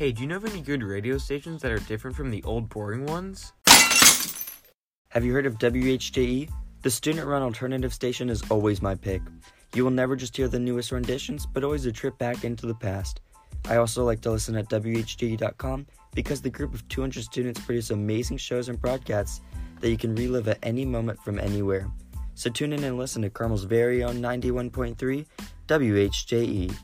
Hey, do you know of any good radio stations that are different from the old boring ones? Have you heard of WHJE? The student run alternative station is always my pick. You will never just hear the newest renditions, but always a trip back into the past. I also like to listen at WHJE.com because the group of 200 students produce amazing shows and broadcasts that you can relive at any moment from anywhere. So tune in and listen to Carmel's very own 91.3 WHJE.